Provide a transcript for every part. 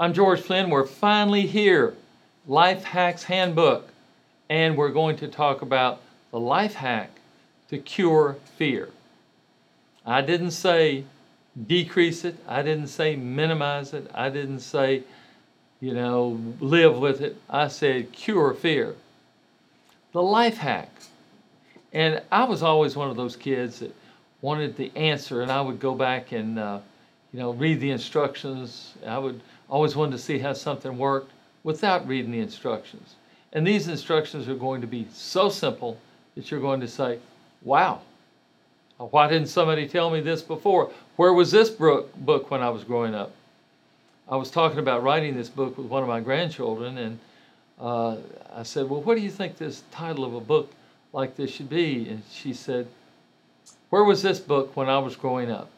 I'm George Flynn. We're finally here. Life Hacks Handbook. And we're going to talk about the life hack to cure fear. I didn't say decrease it, I didn't say minimize it, I didn't say, you know, live with it. I said cure fear. The life hack. And I was always one of those kids that wanted the answer, and I would go back and, uh, you know, read the instructions. I would always wanted to see how something worked without reading the instructions. And these instructions are going to be so simple that you're going to say, wow, why didn't somebody tell me this before? Where was this book when I was growing up? I was talking about writing this book with one of my grandchildren, and uh, I said, Well, what do you think this title of a book like this should be? And she said, Where was this book when I was growing up?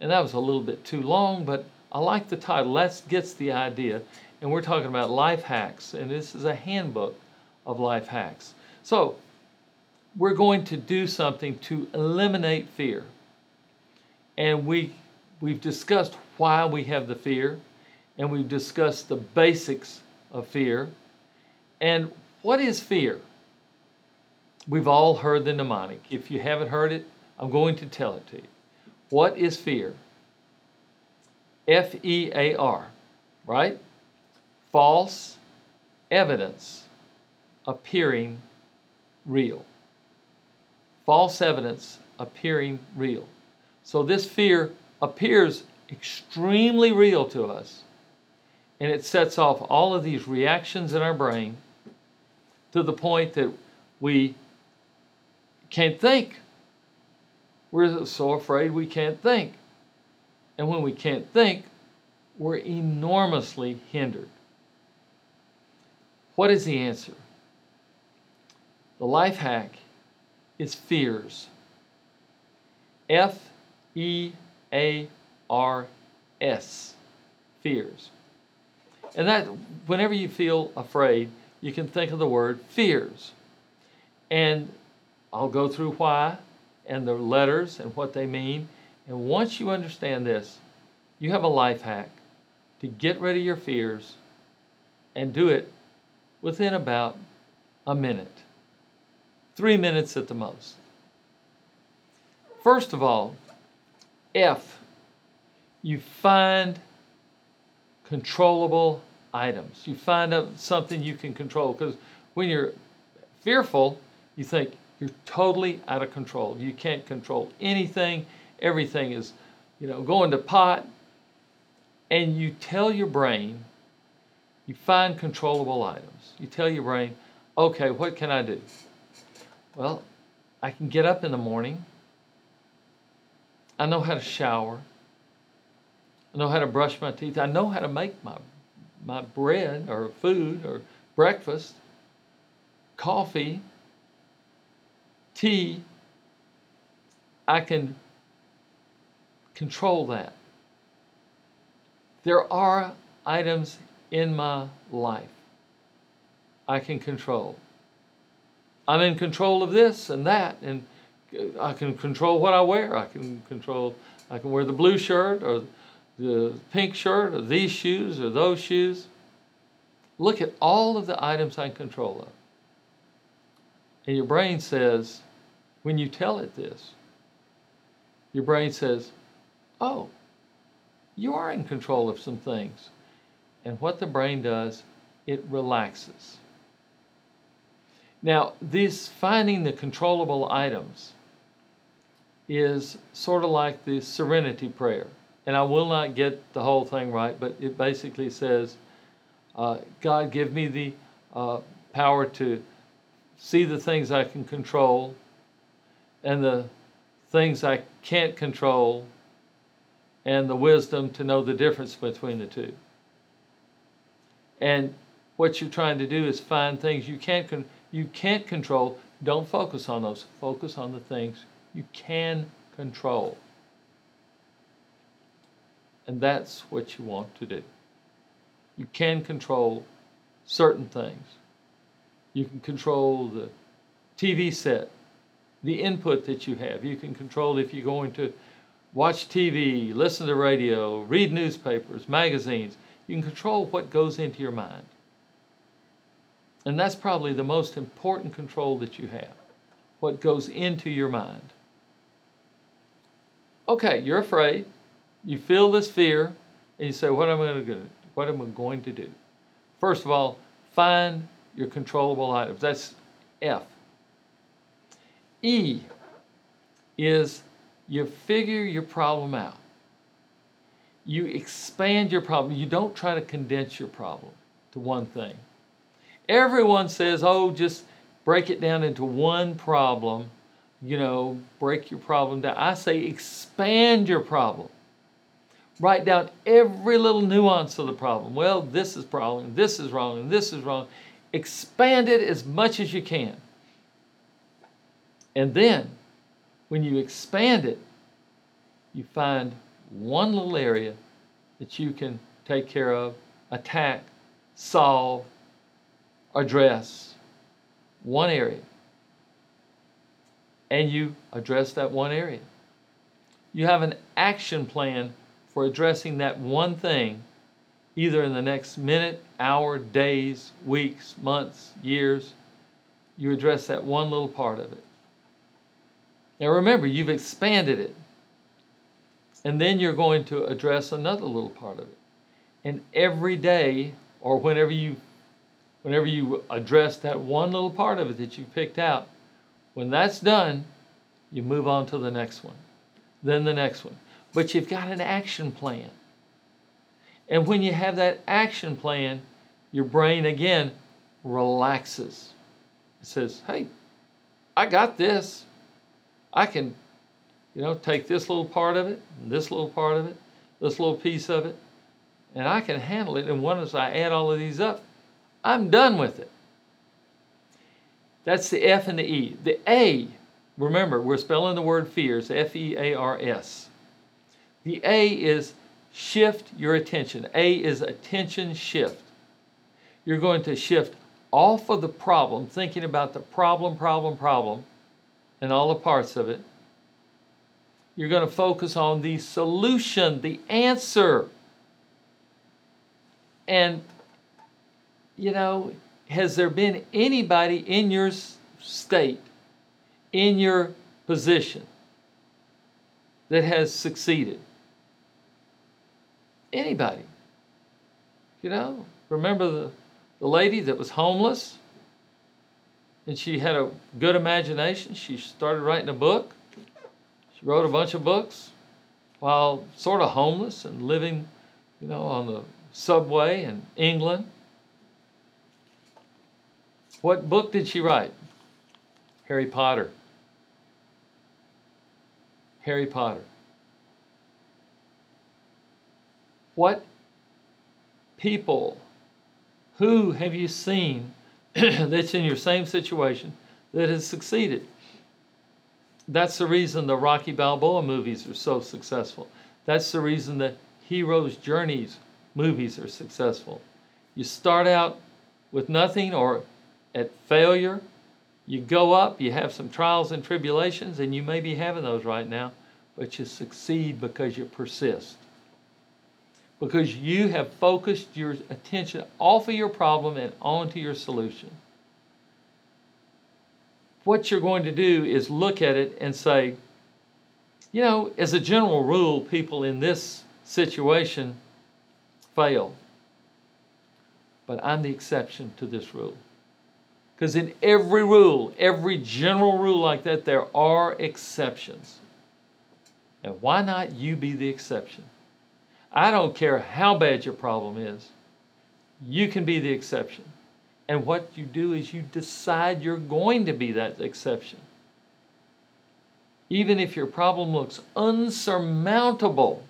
And that was a little bit too long, but I like the title. That gets the idea. And we're talking about life hacks, and this is a handbook of life hacks. So, we're going to do something to eliminate fear. And we, we've discussed why we have the fear, and we've discussed the basics of fear. And what is fear? We've all heard the mnemonic. If you haven't heard it, I'm going to tell it to you. What is fear? F E A R, right? False evidence appearing real. False evidence appearing real. So this fear appears extremely real to us, and it sets off all of these reactions in our brain to the point that we can't think. We're so afraid we can't think. And when we can't think, we're enormously hindered. What is the answer? The life hack is fears. F E A R S. Fears. And that, whenever you feel afraid, you can think of the word fears. And I'll go through why and the letters and what they mean. And once you understand this, you have a life hack to get rid of your fears and do it within about a minute. Three minutes at the most. First of all, F, you find controllable items. You find out something you can control because when you're fearful, you think you're totally out of control. You can't control anything. Everything is, you know, going to pot. And you tell your brain, you find controllable items. You tell your brain, okay, what can I do? Well, I can get up in the morning. I know how to shower. I know how to brush my teeth. I know how to make my my bread or food or breakfast, coffee, tea. I can control that. There are items in my life I can control. I'm in control of this and that, and I can control what I wear. I can control, I can wear the blue shirt or the pink shirt or these shoes or those shoes. Look at all of the items I'm in control of. And your brain says, when you tell it this, your brain says, oh, you are in control of some things. And what the brain does, it relaxes. Now, this finding the controllable items is sort of like the serenity prayer. And I will not get the whole thing right, but it basically says, uh, God, give me the uh, power to see the things I can control and the things I can't control and the wisdom to know the difference between the two. And what you're trying to do is find things you can't con- you can't control. Don't focus on those. Focus on the things you can control. And that's what you want to do. You can control certain things. You can control the TV set the input that you have. You can control if you're going to watch TV, listen to radio, read newspapers, magazines. You can control what goes into your mind. And that's probably the most important control that you have what goes into your mind. Okay, you're afraid. You feel this fear, and you say, What am I going to do? What am I going to do? First of all, find your controllable items. That's F. E is you figure your problem out. You expand your problem. You don't try to condense your problem to one thing. Everyone says, oh, just break it down into one problem. You know, break your problem down. I say expand your problem. Write down every little nuance of the problem. Well, this is wrong, this is wrong, and this is wrong. Expand it as much as you can. And then, when you expand it, you find one little area that you can take care of, attack, solve, address. One area. And you address that one area. You have an action plan for addressing that one thing, either in the next minute, hour, days, weeks, months, years. You address that one little part of it. Now remember, you've expanded it. And then you're going to address another little part of it. And every day, or whenever you whenever you address that one little part of it that you picked out, when that's done, you move on to the next one, then the next one. But you've got an action plan. And when you have that action plan, your brain again relaxes. It says, hey, I got this. I can you know, take this little part of it, this little part of it, this little piece of it, and I can handle it. And once I add all of these up, I'm done with it. That's the F and the E. The A, remember, we're spelling the word fears, F E A R S. The A is shift your attention. A is attention shift. You're going to shift off of the problem, thinking about the problem, problem, problem, and all the parts of it, you're going to focus on the solution, the answer. And, you know, has there been anybody in your state, in your position, that has succeeded? Anybody. You know, remember the, the lady that was homeless? And she had a good imagination. She started writing a book. She wrote a bunch of books while sort of homeless and living, you know, on the subway in England. What book did she write? Harry Potter. Harry Potter. What people, who have you seen that's in your same situation that has succeeded? That's the reason the Rocky Balboa movies are so successful. That's the reason the Hero's Journeys movies are successful. You start out with nothing or at failure. You go up, you have some trials and tribulations, and you may be having those right now, but you succeed because you persist. Because you have focused your attention off of your problem and onto your solution what you're going to do is look at it and say, you know, as a general rule, people in this situation fail. But I'm the exception to this rule. Because in every rule, every general rule like that, there are exceptions. And why not you be the exception? I don't care how bad your problem is, you can be the exception. And what you do is you decide you're going to be that exception. Even if your problem looks unsurmountable,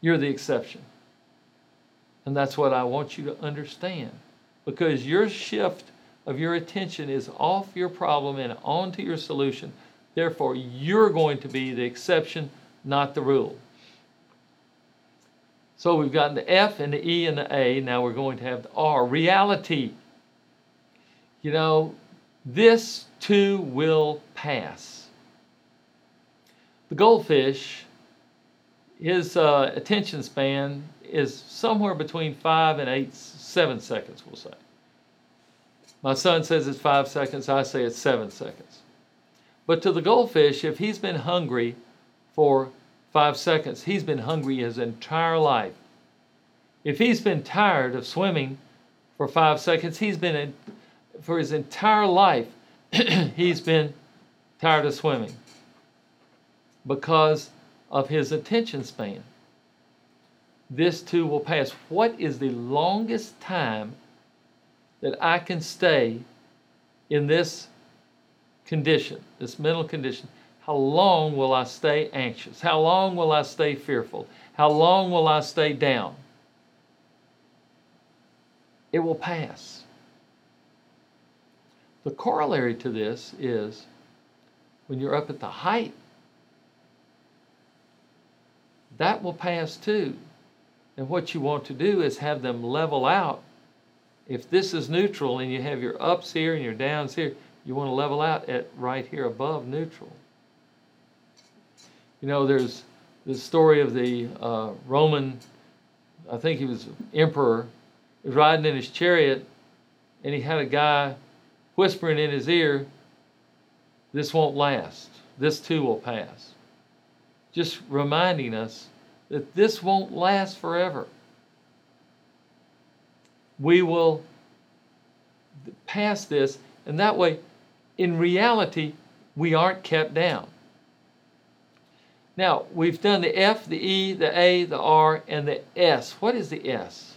you're the exception. And that's what I want you to understand. Because your shift of your attention is off your problem and onto your solution. Therefore, you're going to be the exception, not the rule. So we've gotten the F and the E and the A. Now we're going to have the R. Reality. You know, this too will pass. The goldfish, his uh, attention span is somewhere between five and eight, seven seconds, we'll say. My son says it's five seconds, I say it's seven seconds. But to the goldfish, if he's been hungry for five seconds, he's been hungry his entire life. If he's been tired of swimming for five seconds, he's been, in, for his entire life, he's been tired of swimming because of his attention span. This too will pass. What is the longest time that I can stay in this condition, this mental condition? How long will I stay anxious? How long will I stay fearful? How long will I stay down? It will pass. The corollary to this is when you're up at the height, that will pass too. And what you want to do is have them level out. If this is neutral and you have your ups here and your downs here, you want to level out at right here above neutral. You know, there's the story of the uh, Roman, I think he was emperor, was riding in his chariot and he had a guy whispering in his ear, This won't last. This too will pass. Just reminding us that this won't last forever. We will pass this, and that way, in reality, we aren't kept down. Now, we've done the F, the E, the A, the R, and the S. What is the S?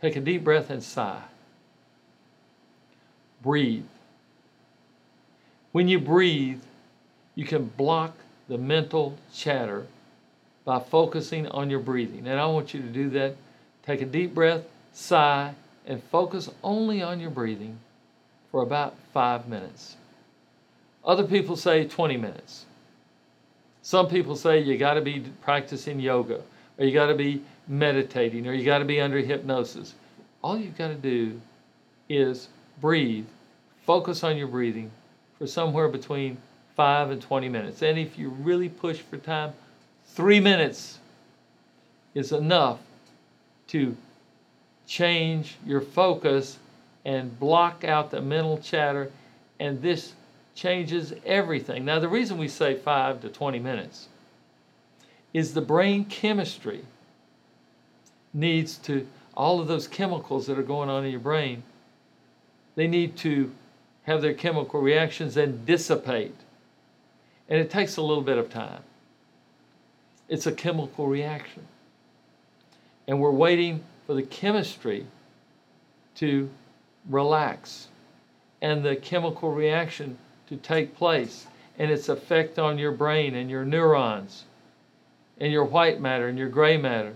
Take a deep breath and sigh. Breathe. When you breathe, you can block the mental chatter by focusing on your breathing. And I want you to do that. Take a deep breath, sigh, and focus only on your breathing for about five minutes. Other people say 20 minutes. Some people say you got to be practicing yoga, or you got to be meditating, or you got to be under hypnosis. All you've got to do is breathe, focus on your breathing for somewhere between 5 and 20 minutes. And if you really push for time, three minutes is enough to change your focus and block out the mental chatter. And this changes everything. Now, the reason we say 5 to 20 minutes is the brain chemistry needs to, all of those chemicals that are going on in your brain, they need to have their chemical reactions and dissipate. And it takes a little bit of time. It's a chemical reaction. And we're waiting for the chemistry to relax and the chemical reaction to take place and its effect on your brain and your neurons and your white matter and your gray matter.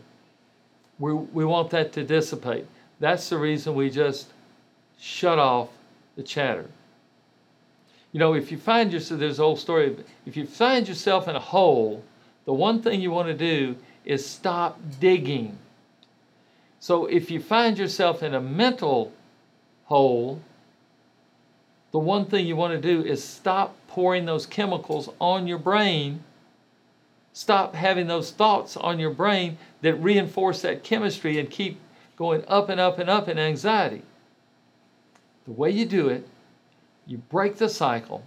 We, we want that to dissipate. That's the reason we just shut off the chatter. You know, if you find yourself, there's an old story, if you find yourself in a hole, the one thing you want to do is stop digging. So if you find yourself in a mental hole, the one thing you want to do is stop pouring those chemicals on your brain. Stop having those thoughts on your brain that reinforce that chemistry and keep going up and up and up in anxiety. The way you do it, you break the cycle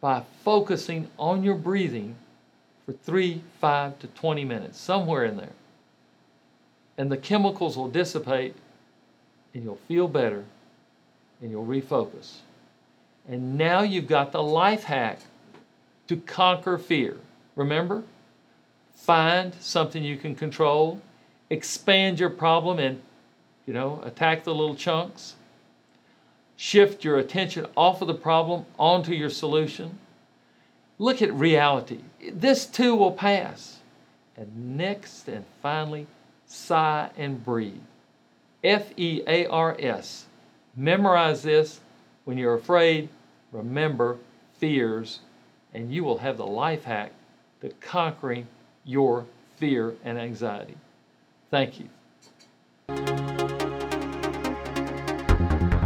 by focusing on your breathing for three, five to 20 minutes, somewhere in there. And the chemicals will dissipate and you'll feel better and you'll refocus. And now you've got the life hack to conquer fear. Remember? Find something you can control, expand your problem and, you know, attack the little chunks. Shift your attention off of the problem onto your solution. Look at reality. This too will pass. And next and finally, sigh and breathe. F E A R S. Memorize this when you're afraid, remember fears, and you will have the life hack to conquering your fear and anxiety. Thank you.